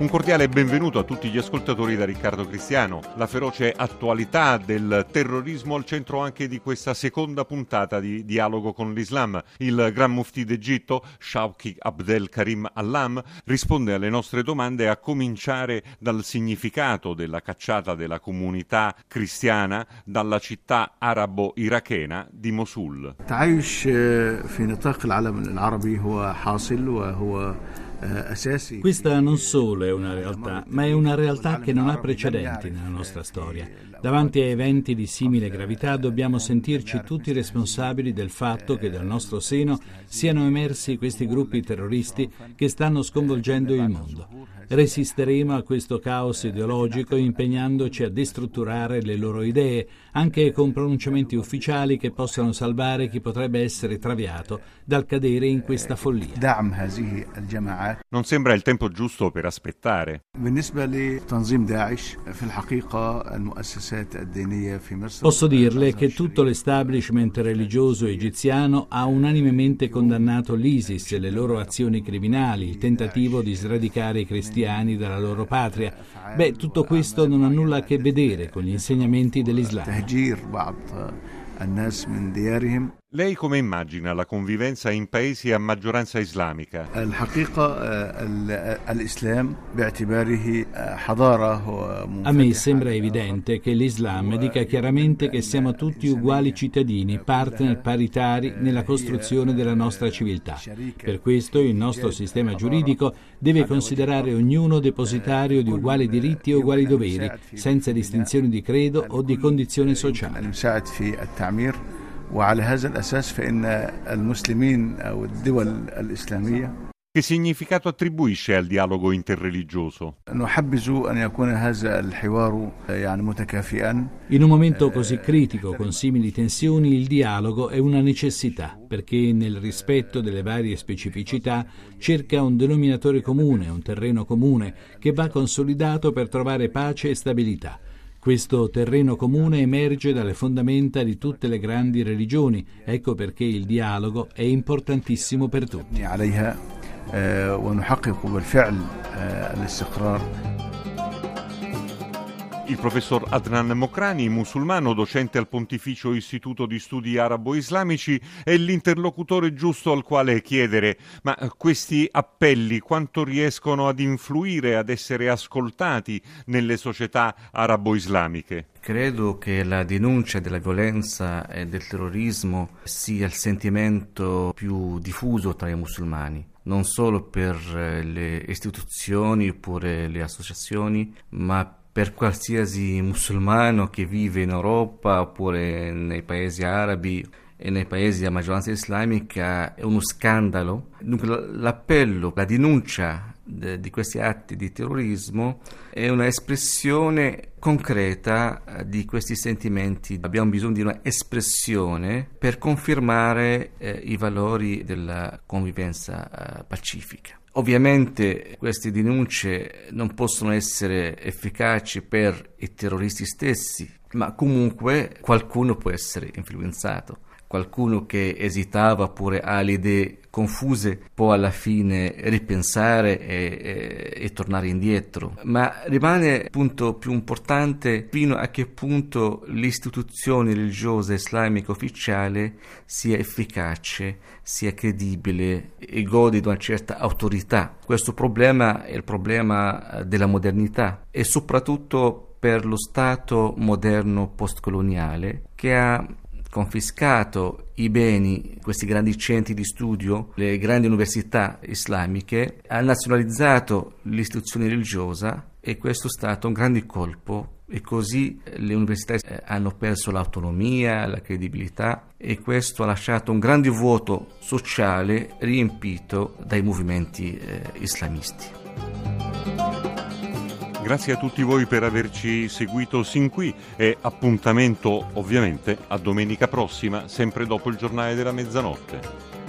Un cordiale benvenuto a tutti gli ascoltatori da Riccardo Cristiano. La feroce attualità del terrorismo al centro anche di questa seconda puntata di Dialogo con l'Islam. Il Gran Mufti d'Egitto, Shawki Abdel Karim Allam, risponde alle nostre domande a cominciare dal significato della cacciata della comunità cristiana dalla città arabo-irachena di Mosul. التعايش في نطاق العالم العربي هو حاصل وهو questa non solo è una realtà, ma è una realtà che non ha precedenti nella nostra storia. Davanti a eventi di simile gravità dobbiamo sentirci tutti responsabili del fatto che dal nostro seno siano emersi questi gruppi terroristi che stanno sconvolgendo il mondo. Resisteremo a questo caos ideologico impegnandoci a destrutturare le loro idee, anche con pronunciamenti ufficiali che possano salvare chi potrebbe essere traviato dal cadere in questa follia. Non sembra il tempo giusto per aspettare. Posso dirle che tutto l'establishment religioso egiziano ha unanimemente condannato l'ISIS e le loro azioni criminali, il tentativo di sradicare i cristiani dalla loro patria. Beh, tutto questo non ha nulla a che vedere con gli insegnamenti dell'Islam. Lei come immagina la convivenza in paesi a maggioranza islamica? A me sembra evidente che l'Islam dica chiaramente che siamo tutti uguali cittadini, partner paritari nella costruzione della nostra civiltà. Per questo il nostro sistema giuridico deve considerare ognuno depositario di uguali diritti e uguali doveri, senza distinzioni di credo o di condizione sociale. وعلى هذا الأساس فإن المسلمين أو الدول الإسلامية Che significato attribuisce al dialogo interreligioso? نحبذ أن يكون هذا الحوار يعني متكافئا In un momento così critico, con simili tensioni, il dialogo è una necessità, perché nel rispetto delle varie specificità cerca un denominatore comune, un terreno comune, che va consolidato per trovare pace e stabilità. Questo terreno comune emerge dalle fondamenta di tutte le grandi religioni, ecco perché il dialogo è importantissimo per tutti. Il professor Adnan Mokrani, musulmano, docente al Pontificio Istituto di Studi Arabo-Islamici, è l'interlocutore giusto al quale chiedere ma questi appelli quanto riescono ad influire, ad essere ascoltati nelle società arabo-islamiche? Credo che la denuncia della violenza e del terrorismo sia il sentimento più diffuso tra i musulmani non solo per le istituzioni oppure le associazioni, ma per qualsiasi musulmano che vive in Europa oppure nei paesi arabi e nei paesi a maggioranza islamica è uno scandalo. Dunque l'appello, la denuncia di questi atti di terrorismo è un'espressione concreta di questi sentimenti. Abbiamo bisogno di un'espressione per confermare eh, i valori della convivenza eh, pacifica. Ovviamente queste denunce non possono essere efficaci per i terroristi stessi, ma comunque qualcuno può essere influenzato. Qualcuno che esitava oppure ha le idee confuse può alla fine ripensare e, e, e, tornare indietro. Ma rimane il punto più importante fino a che punto l'istituzione religiosa islamica ufficiale sia efficace, sia credibile e gode di una certa autorità. Questo problema è il problema della modernità e soprattutto per lo Stato moderno postcoloniale che ha confiscato i beni, questi grandi centri di studio, le grandi università islamiche, ha nazionalizzato l'istruzione religiosa e questo è stato un grande colpo e così le università eh, hanno perso l'autonomia, la credibilità e questo ha lasciato un grande vuoto sociale riempito dai movimenti eh, islamisti. Grazie a tutti voi per averci seguito sin qui e appuntamento ovviamente a domenica prossima, sempre dopo il giornale della mezzanotte.